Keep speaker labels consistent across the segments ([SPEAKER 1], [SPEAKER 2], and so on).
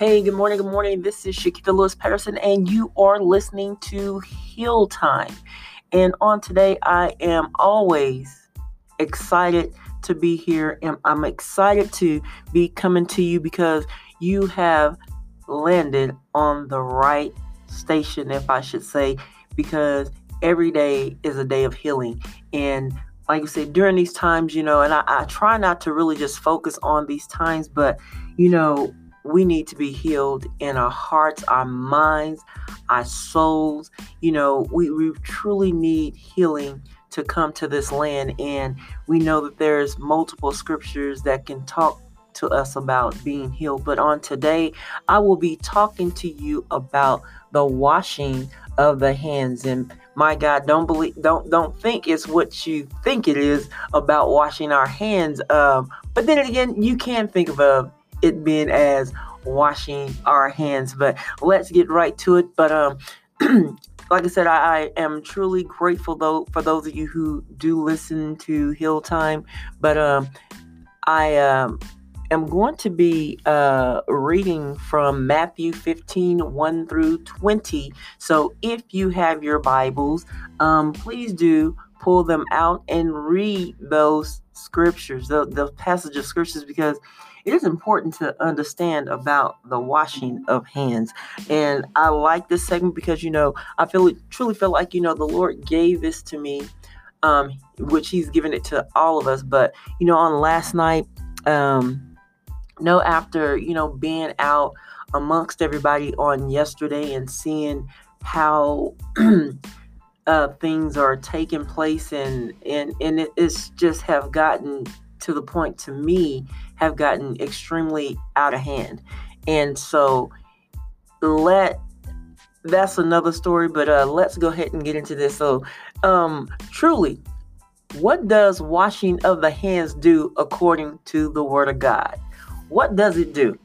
[SPEAKER 1] Hey, good morning, good morning. This is Shakita Lewis Patterson, and you are listening to Heal Time. And on today, I am always excited to be here, and I'm excited to be coming to you because you have landed on the right station, if I should say, because every day is a day of healing. And like I said, during these times, you know, and I, I try not to really just focus on these times, but you know, we need to be healed in our hearts, our minds, our souls. You know, we, we truly need healing to come to this land. And we know that there's multiple scriptures that can talk to us about being healed. But on today, I will be talking to you about the washing of the hands. And my God, don't believe, don't don't think it's what you think it is about washing our hands. Um, but then again, you can think of a it being as washing our hands. But let's get right to it. But um, like I said, I, I, am truly grateful though for those of you who do listen to Heal Time. But um, I um, am going to be uh, reading from Matthew 15 1 through 20. So if you have your Bibles, um, please do pull them out and read those scriptures, the, the passage of scriptures, because it is important to understand about the washing of hands. And I like this segment because, you know, I feel truly feel like, you know, the Lord gave this to me, um, which He's given it to all of us. But, you know, on last night, um, no, after, you know, being out amongst everybody on yesterday and seeing how uh, things are taking place and and and it's just have gotten to the point to me have gotten extremely out of hand. And so let that's another story, but uh, let's go ahead and get into this. So, um, truly, what does washing of the hands do according to the Word of God? What does it do?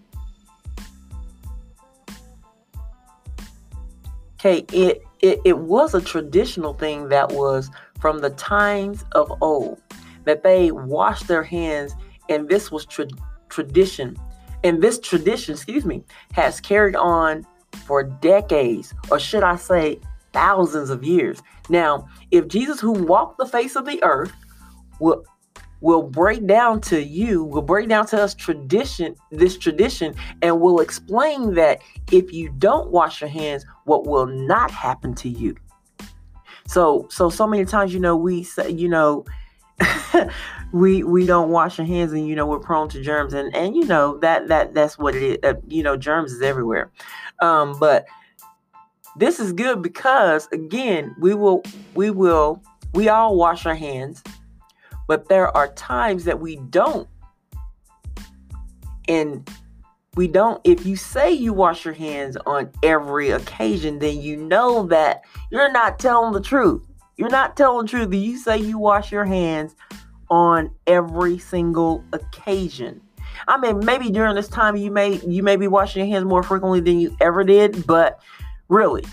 [SPEAKER 1] Okay, it, it, it was a traditional thing that was from the times of old that they washed their hands and this was tra- tradition. And this tradition, excuse me, has carried on for decades, or should I say, thousands of years. Now, if Jesus, who walked the face of the earth, will will break down to you, will break down to us tradition, this tradition, and will explain that if you don't wash your hands, what will not happen to you. So, so so many times, you know, we say, you know, we we don't wash our hands and you know we're prone to germs. And and you know that that that's what it is. Uh, you know germs is everywhere. Um but this is good because again we will we will we all wash our hands but there are times that we don't and we don't if you say you wash your hands on every occasion then you know that you're not telling the truth you're not telling the truth. You say you wash your hands on every single occasion. I mean, maybe during this time you may you may be washing your hands more frequently than you ever did, but really,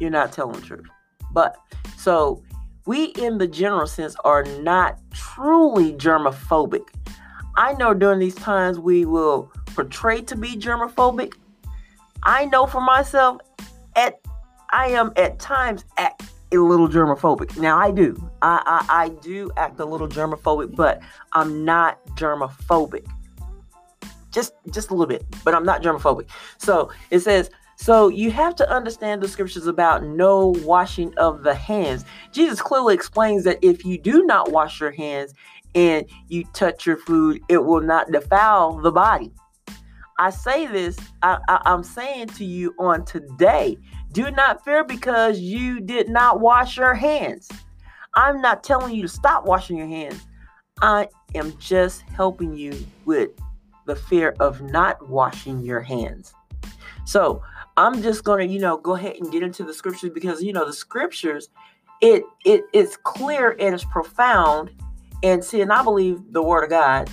[SPEAKER 1] you're not telling the truth. But so we, in the general sense, are not truly germophobic. I know during these times we will portray to be germophobic. I know for myself, at I am at times act a little germophobic. Now I do. I, I, I do act a little germophobic, but I'm not germophobic. Just just a little bit, but I'm not germophobic. So it says, so you have to understand the scriptures about no washing of the hands. Jesus clearly explains that if you do not wash your hands and you touch your food, it will not defile the body. I say this, I, I'm saying to you on today do not fear because you did not wash your hands. I'm not telling you to stop washing your hands. I am just helping you with the fear of not washing your hands. So I'm just gonna, you know, go ahead and get into the scriptures because you know the scriptures, it it is clear and it's profound. And see, and I believe the word of God,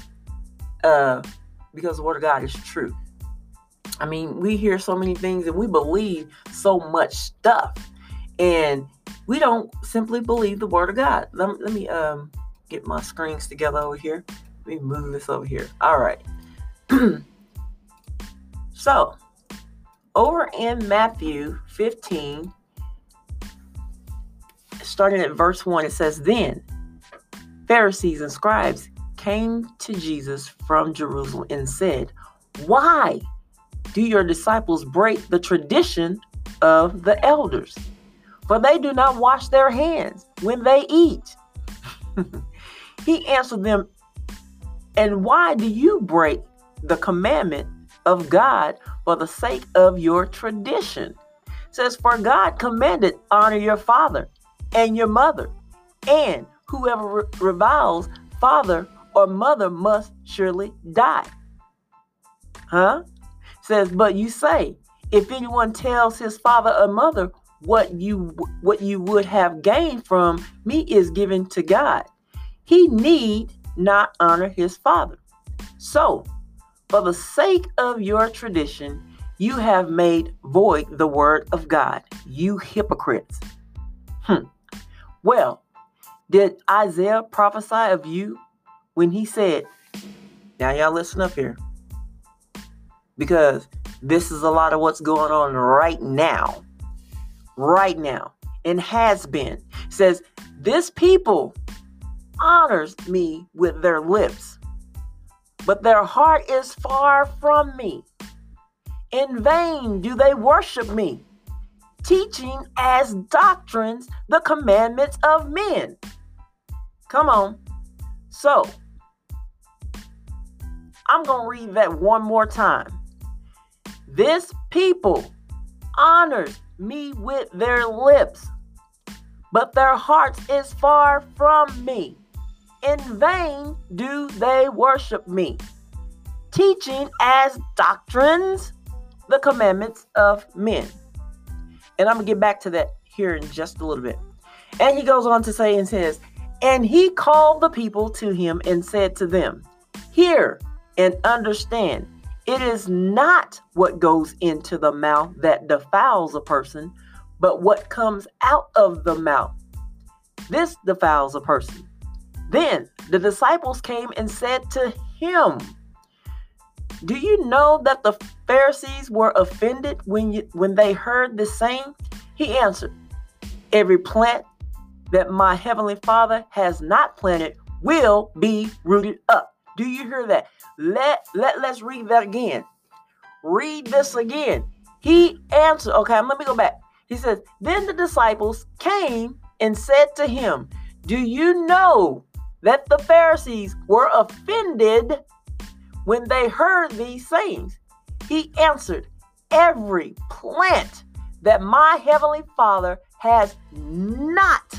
[SPEAKER 1] uh, because the word of God is true. I mean, we hear so many things and we believe so much stuff. And we don't simply believe the word of God. Let, let me um get my screens together over here. Let me move this over here. All right. so, over in Matthew 15, starting at verse 1, it says, Then Pharisees and scribes came to Jesus from Jerusalem and said, Why do your disciples break the tradition of the elders? For they do not wash their hands when they eat. he answered them, And why do you break the commandment of God for the sake of your tradition? It says, For God commanded, honor your father and your mother, and whoever reviles father or mother must surely die. Huh? Says, but you say, if anyone tells his father or mother what you what you would have gained from me is given to God, he need not honor his father. So, for the sake of your tradition, you have made void the word of God, you hypocrites. Hmm. Well, did Isaiah prophesy of you when he said, Now, y'all listen up here, because this is a lot of what's going on right now. Right now, and has been. It says, This people honors me with their lips, but their heart is far from me. In vain do they worship me, teaching as doctrines the commandments of men. Come on. So, I'm going to read that one more time. This people honors me with their lips, but their hearts is far from me. In vain do they worship me, teaching as doctrines the commandments of men. And I'm going to get back to that here in just a little bit. And he goes on to say and says, And he called the people to him and said to them, Hear and understand. It is not what goes into the mouth that defiles a person, but what comes out of the mouth. This defiles a person. Then the disciples came and said to him, Do you know that the Pharisees were offended when, you, when they heard this saying? He answered, Every plant that my heavenly Father has not planted will be rooted up. Do you hear that? Let, let, let's read that again. Read this again. He answered, okay, let me go back. He says, Then the disciples came and said to him, Do you know that the Pharisees were offended when they heard these sayings? He answered, Every plant that my heavenly Father has not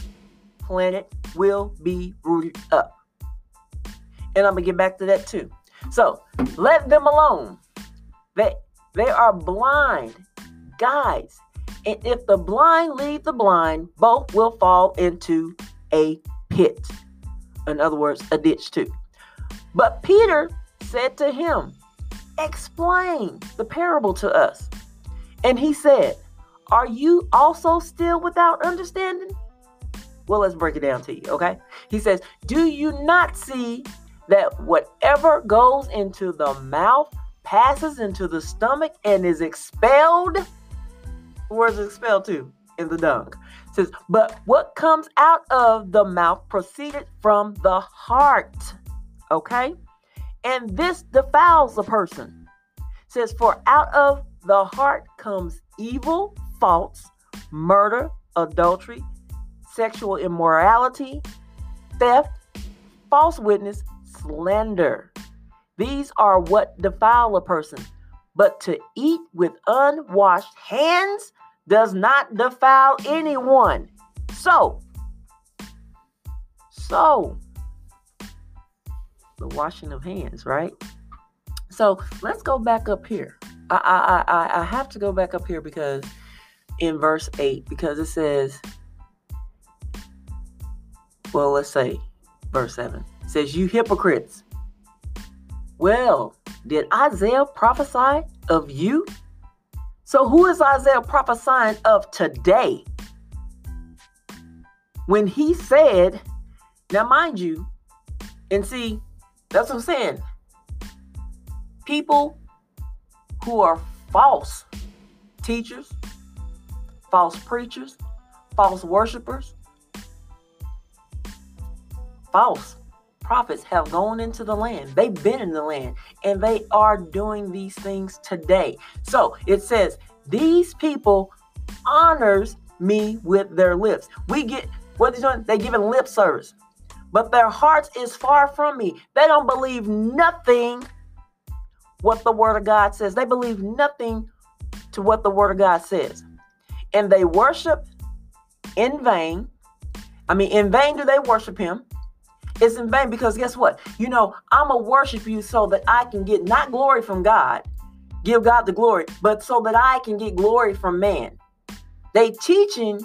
[SPEAKER 1] planted will be rooted up. And I'm going to get back to that too. So let them alone. They, they are blind guides. And if the blind lead the blind, both will fall into a pit. In other words, a ditch too. But Peter said to him, Explain the parable to us. And he said, Are you also still without understanding? Well, let's break it down to you, okay? He says, Do you not see that whatever goes into the mouth passes into the stomach and is expelled? Where's expelled to? In the dung. It says, But what comes out of the mouth proceeded from the heart, okay? And this defiles a person. It says, For out of the heart comes evil, faults, murder, adultery, sexual immorality, theft, false witness, slander. These are what defile a person. But to eat with unwashed hands does not defile anyone. So, so, the washing of hands, right? So let's go back up here. I, I, I, I have to go back up here because in verse 8, because it says, well, let's say verse 7 says, You hypocrites. Well, did Isaiah prophesy of you? So, who is Isaiah prophesying of today? When he said, Now, mind you, and see, that's what I'm saying. people who are false teachers, false preachers, false worshipers, false prophets have gone into the land. They've been in the land and they are doing these things today. So it says, These people honors me with their lips. We get what they're doing, they're giving lip service. But their hearts is far from me. They don't believe nothing what the word of God says. They believe nothing to what the word of God says. And they worship in vain. I mean, in vain do they worship him. It's in vain because guess what? You know, I'm a worship you so that I can get not glory from God, give God the glory, but so that I can get glory from man. They teaching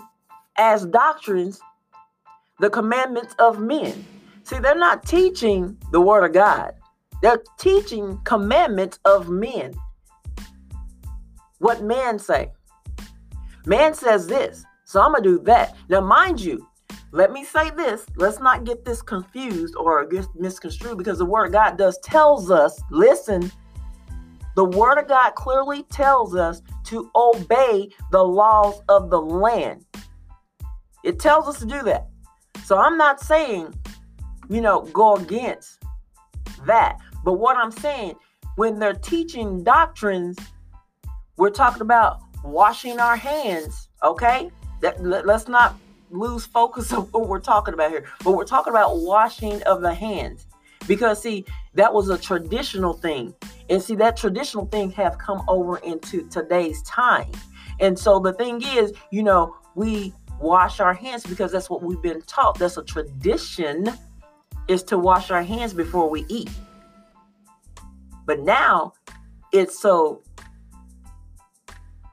[SPEAKER 1] as doctrines the commandments of men. See, they're not teaching the word of God. They're teaching commandments of men. What man say? Man says this, so I'm gonna do that. Now, mind you, let me say this. Let's not get this confused or get misconstrued because the word of God does tells us, listen, the word of God clearly tells us to obey the laws of the land. It tells us to do that. So I'm not saying, you know, go against that. But what I'm saying, when they're teaching doctrines, we're talking about washing our hands, okay? That let's not lose focus of what we're talking about here. But we're talking about washing of the hands. Because see, that was a traditional thing. And see, that traditional thing have come over into today's time. And so the thing is, you know, we wash our hands because that's what we've been taught. That's a tradition is to wash our hands before we eat. But now it's so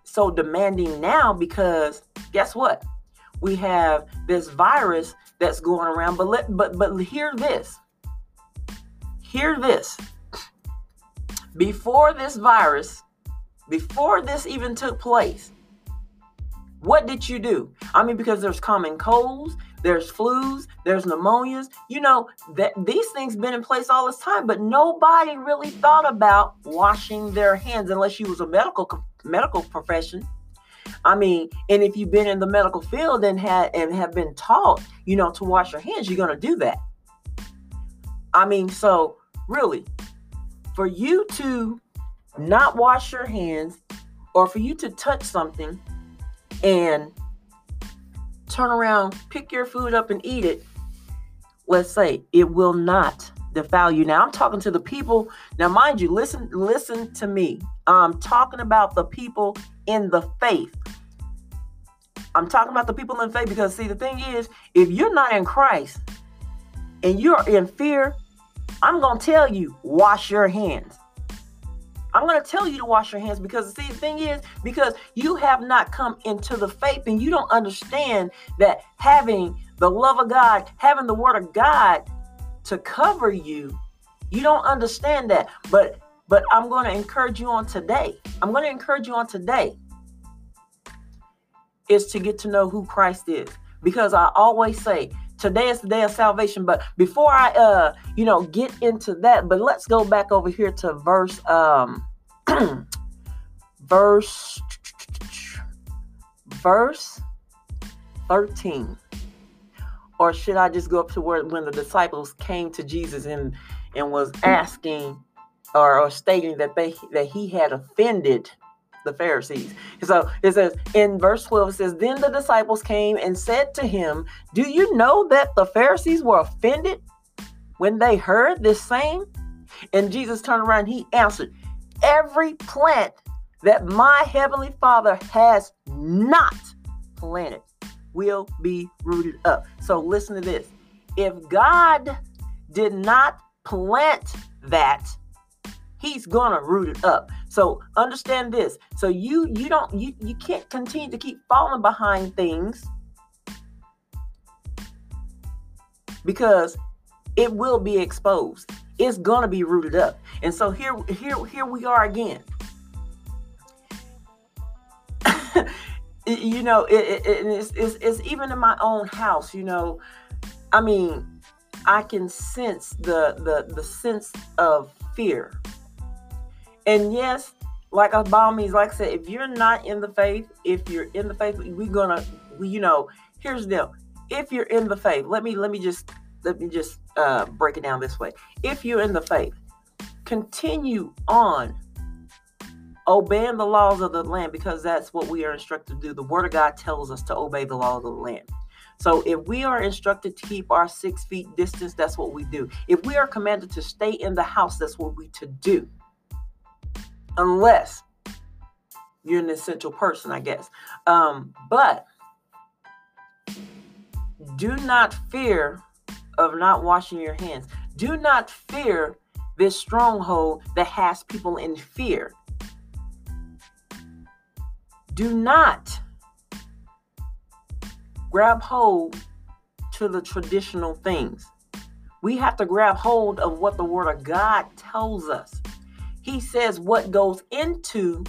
[SPEAKER 1] so demanding now because guess what? We have this virus that's going around. But let but but hear this. Hear this. Before this virus, before this even took place, what did you do? I mean, because there's common colds, there's flus, there's pneumonias. You know that these things been in place all this time, but nobody really thought about washing their hands unless you was a medical medical profession. I mean, and if you've been in the medical field and had and have been taught, you know, to wash your hands, you're gonna do that. I mean, so really, for you to not wash your hands or for you to touch something and turn around, pick your food up and eat it, let's say it will not defile you. Now I'm talking to the people. Now, mind you, listen, listen to me. I'm talking about the people in the faith. I'm talking about the people in faith because see, the thing is, if you're not in Christ and you're in fear, I'm gonna tell you, wash your hands. I'm going to tell you to wash your hands because see the thing is because you have not come into the faith and you don't understand that having the love of God, having the word of God to cover you, you don't understand that. But but I'm going to encourage you on today. I'm going to encourage you on today is to get to know who Christ is because I always say today is the day of salvation but before i uh you know get into that but let's go back over here to verse um verse verse 13 or should i just go up to where when the disciples came to jesus and and was asking or, or stating that they that he had offended the Pharisees. So it says in verse 12, it says, Then the disciples came and said to him, Do you know that the Pharisees were offended when they heard this saying? And Jesus turned around, he answered, Every plant that my heavenly Father has not planted will be rooted up. So listen to this. If God did not plant that, he's gonna root it up. So understand this. So you you don't you you can't continue to keep falling behind things because it will be exposed. It's gonna be rooted up. And so here here here we are again you know it, it, it's, it's, it's even in my own house you know i mean i can sense the the the sense of fear And yes, like all means, like I said, if you're not in the faith, if you're in the faith, we're gonna, you know, here's the deal. If you're in the faith, let me let me just let me just uh, break it down this way. If you're in the faith, continue on obeying the laws of the land because that's what we are instructed to do. The Word of God tells us to obey the laws of the land. So if we are instructed to keep our six feet distance, that's what we do. If we are commanded to stay in the house, that's what we to do. Unless you're an essential person, I guess. Um, but do not fear of not washing your hands. Do not fear this stronghold that has people in fear. Do not grab hold to the traditional things. We have to grab hold of what the Word of God tells us. He says what goes into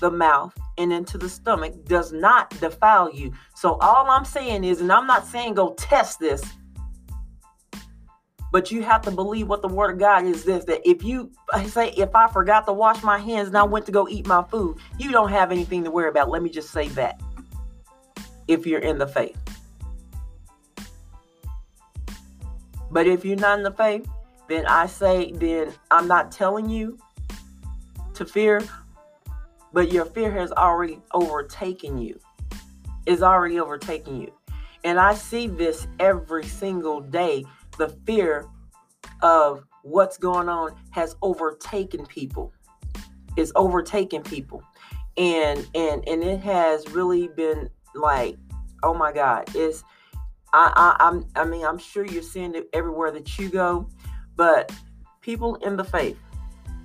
[SPEAKER 1] the mouth and into the stomach does not defile you. So, all I'm saying is, and I'm not saying go test this, but you have to believe what the word of God is this that if you say, if I forgot to wash my hands and I went to go eat my food, you don't have anything to worry about. Let me just say that if you're in the faith. But if you're not in the faith, then I say, then I'm not telling you to fear, but your fear has already overtaken you. Is already overtaking you. And I see this every single day. The fear of what's going on has overtaken people. It's overtaken people. And and and it has really been like, oh my God, it's I, I I'm I mean I'm sure you're seeing it everywhere that you go, but people in the faith,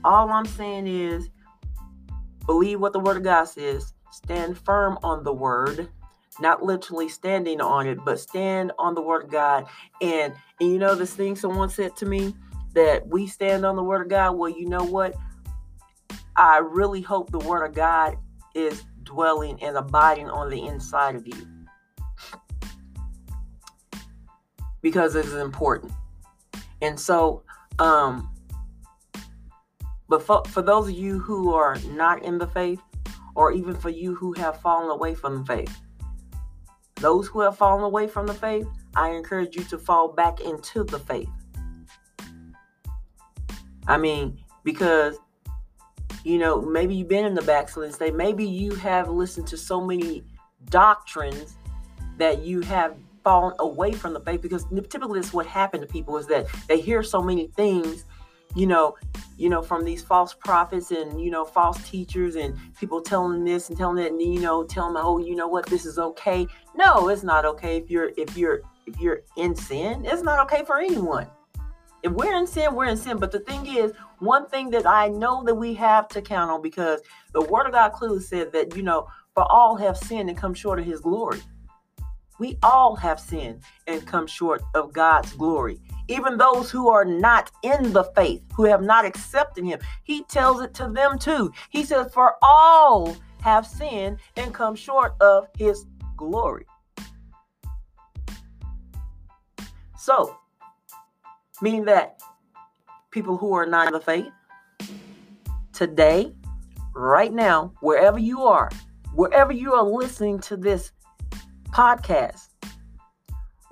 [SPEAKER 1] all I'm saying is believe what the word of God says, stand firm on the word, not literally standing on it, but stand on the word of God. And and you know this thing someone said to me that we stand on the word of God. Well, you know what? I really hope the word of God is dwelling and abiding on the inside of you. Because it is important. And so, um, but for, for those of you who are not in the faith, or even for you who have fallen away from the faith, those who have fallen away from the faith, I encourage you to fall back into the faith. I mean, because you know, maybe you've been in the backsliding state. Maybe you have listened to so many doctrines that you have fallen away from the faith because typically that's what happened to people is that they hear so many things you know you know from these false prophets and you know false teachers and people telling this and telling that and you know telling them oh you know what this is okay no it's not okay if you're if you're if you're in sin it's not okay for anyone if we're in sin, we're in sin. But the thing is, one thing that I know that we have to count on because the word of God clearly said that, you know, for all have sinned and come short of his glory. We all have sinned and come short of God's glory. Even those who are not in the faith, who have not accepted him, he tells it to them too. He says, For all have sinned and come short of his glory. So, meaning that people who are not in the faith today, right now, wherever you are, wherever you are listening to this podcast,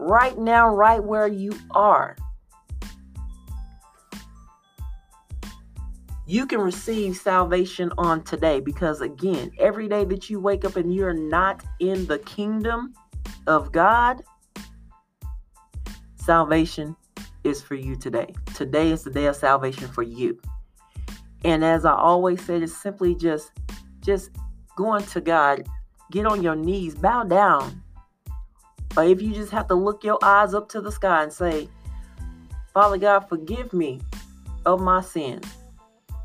[SPEAKER 1] right now, right where you are, you can receive salvation on today because, again, every day that you wake up and you're not in the kingdom of God, salvation is for you today. Today is the day of salvation for you. And as I always said, it's simply just just going to God, get on your knees, bow down. Or if you just have to look your eyes up to the sky and say, Father God, forgive me of my sins.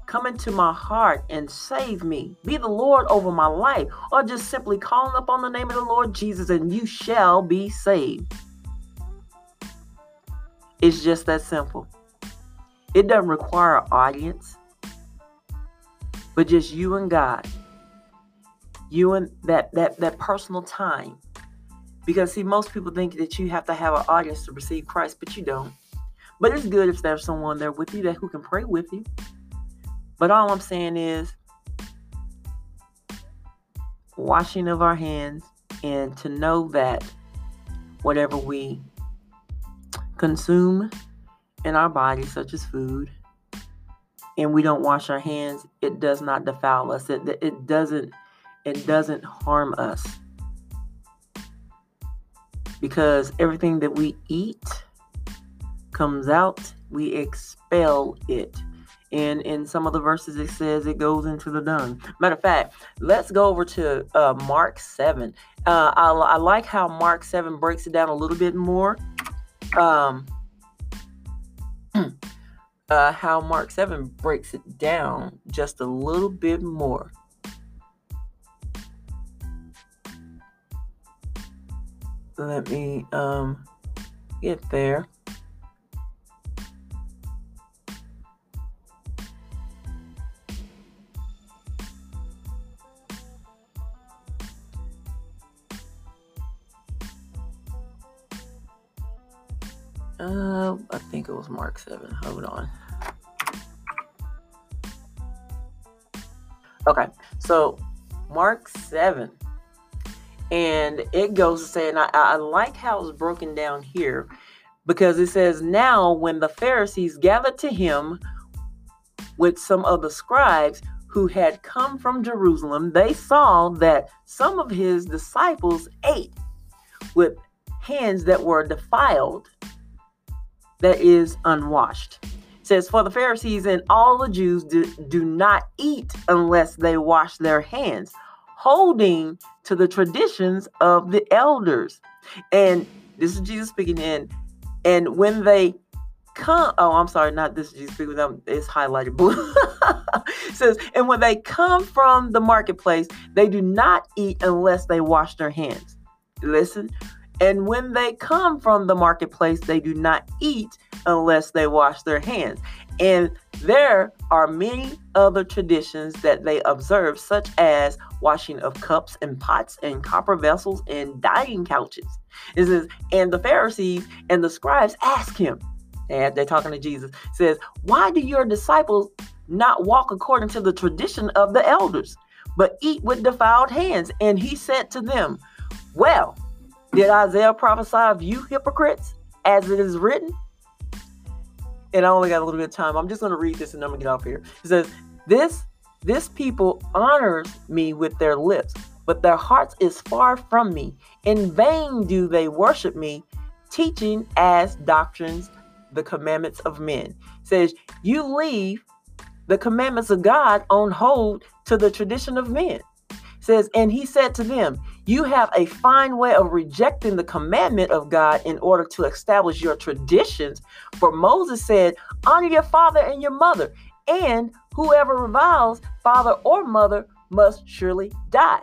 [SPEAKER 1] Come into my heart and save me. Be the Lord over my life. Or just simply calling upon the name of the Lord Jesus and you shall be saved. It's just that simple. It doesn't require an audience, but just you and God. You and that that that personal time. Because see, most people think that you have to have an audience to receive Christ, but you don't. But it's good if there's someone there with you that who can pray with you. But all I'm saying is washing of our hands and to know that whatever we consume in our body, such as food, and we don't wash our hands, it does not defile us. It, it doesn't it doesn't harm us. Because everything that we eat comes out, we expel it. And in some of the verses, it says it goes into the dung. Matter of fact, let's go over to uh, Mark 7. Uh, I, I, like how Mark 7 breaks it down a little bit more. Um, uh, how Mark 7 breaks it down just a little bit more. Let me um, get there. Uh, I think it was Mark 7. Hold on. Okay, so Mark 7. And it goes to say, I, I like how it's broken down here because it says, Now when the Pharisees gathered to him with some of the scribes who had come from Jerusalem, they saw that some of his disciples ate with hands that were defiled that is unwashed. It says, For the Pharisees and all the Jews do, do not eat unless they wash their hands, holding to the traditions of the elders. And this is Jesus speaking in. And when they come, oh, I'm sorry, not this Jesus speaking, it's highlighted blue. it says, And when they come from the marketplace, they do not eat unless they wash their hands. Listen, and when they come from the marketplace, they do not eat unless they wash their hands. And there are many other traditions that they observe, such as washing of cups and pots and copper vessels and dining couches. It says, and the Pharisees and the scribes ask him, and they're talking to Jesus, says, Why do your disciples not walk according to the tradition of the elders, but eat with defiled hands? And he said to them, Well, did Isaiah prophesy of you hypocrites as it is written? And I only got a little bit of time. I'm just going to read this and I'm going to get off here. It says, This this people honors me with their lips, but their hearts is far from me. In vain do they worship me, teaching as doctrines the commandments of men. It says, You leave the commandments of God on hold to the tradition of men says, And he said to them, You have a fine way of rejecting the commandment of God in order to establish your traditions. For Moses said, Honor your father and your mother, and whoever reviles father or mother must surely die.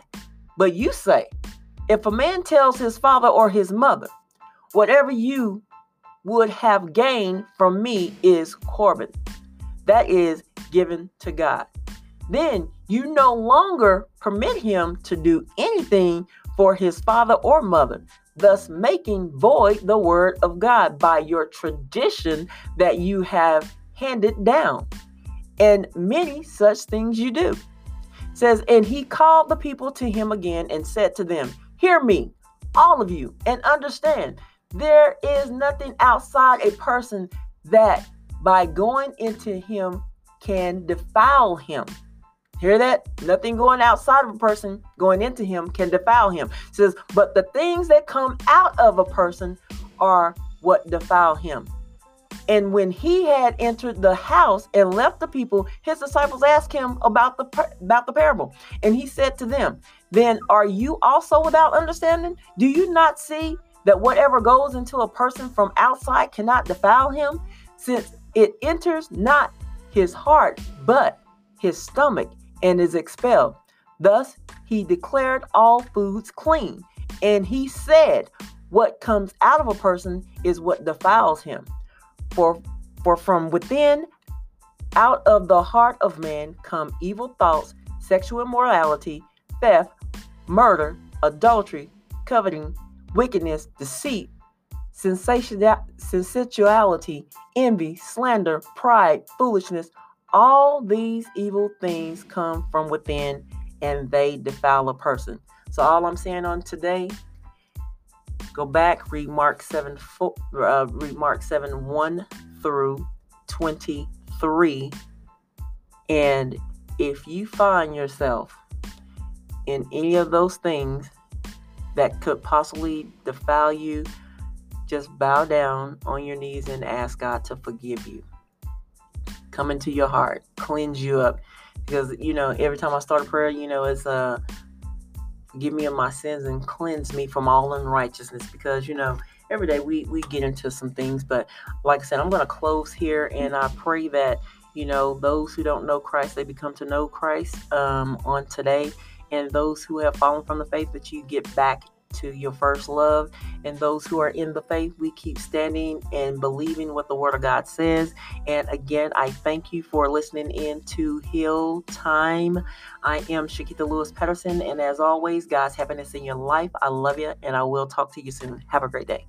[SPEAKER 1] But you say, If a man tells his father or his mother, Whatever you would have gained from me is Corban, that is given to God. Then you no longer permit him to do anything for his father or mother, thus making void the word of God by your tradition that you have handed down. And many such things you do. It says, and he called the people to him again and said to them, Hear me, all of you, and understand there is nothing outside a person that by going into him can defile him. Hear that? Nothing going outside of a person going into him can defile him. It says, but the things that come out of a person are what defile him. And when he had entered the house and left the people, his disciples asked him about the about the parable. And he said to them, "Then are you also without understanding? Do you not see that whatever goes into a person from outside cannot defile him, since it enters not his heart, but his stomach and is expelled. Thus, he declared all foods clean. And he said, What comes out of a person is what defiles him. For, for from within, out of the heart of man come evil thoughts, sexual immorality, theft, murder, adultery, coveting, wickedness, deceit, sensuality, envy, slander, pride, foolishness All these evil things come from within and they defile a person. So, all I'm saying on today, go back, read Mark 7, uh, read Mark 7 1 through 23. And if you find yourself in any of those things that could possibly defile you, just bow down on your knees and ask God to forgive you. Come into your heart, cleanse you up. Because, you know, every time I start a prayer, you know, it's uh, give me of my sins and cleanse me from all unrighteousness. Because, you know, every day we, we get into some things. But like I said, I'm to close here and I pray that, you know, those who don't know Christ, they become to know Christ um, on today and those who have fallen from the faith that you get back to your first love. And those who are in the faith, we keep standing and believing what the Word of God says. And again, I thank you for listening in to Heal Time. I am Shakita Lewis Patterson. And as always, God's happiness in your life. I love you, and I will talk to you soon. Have a great day.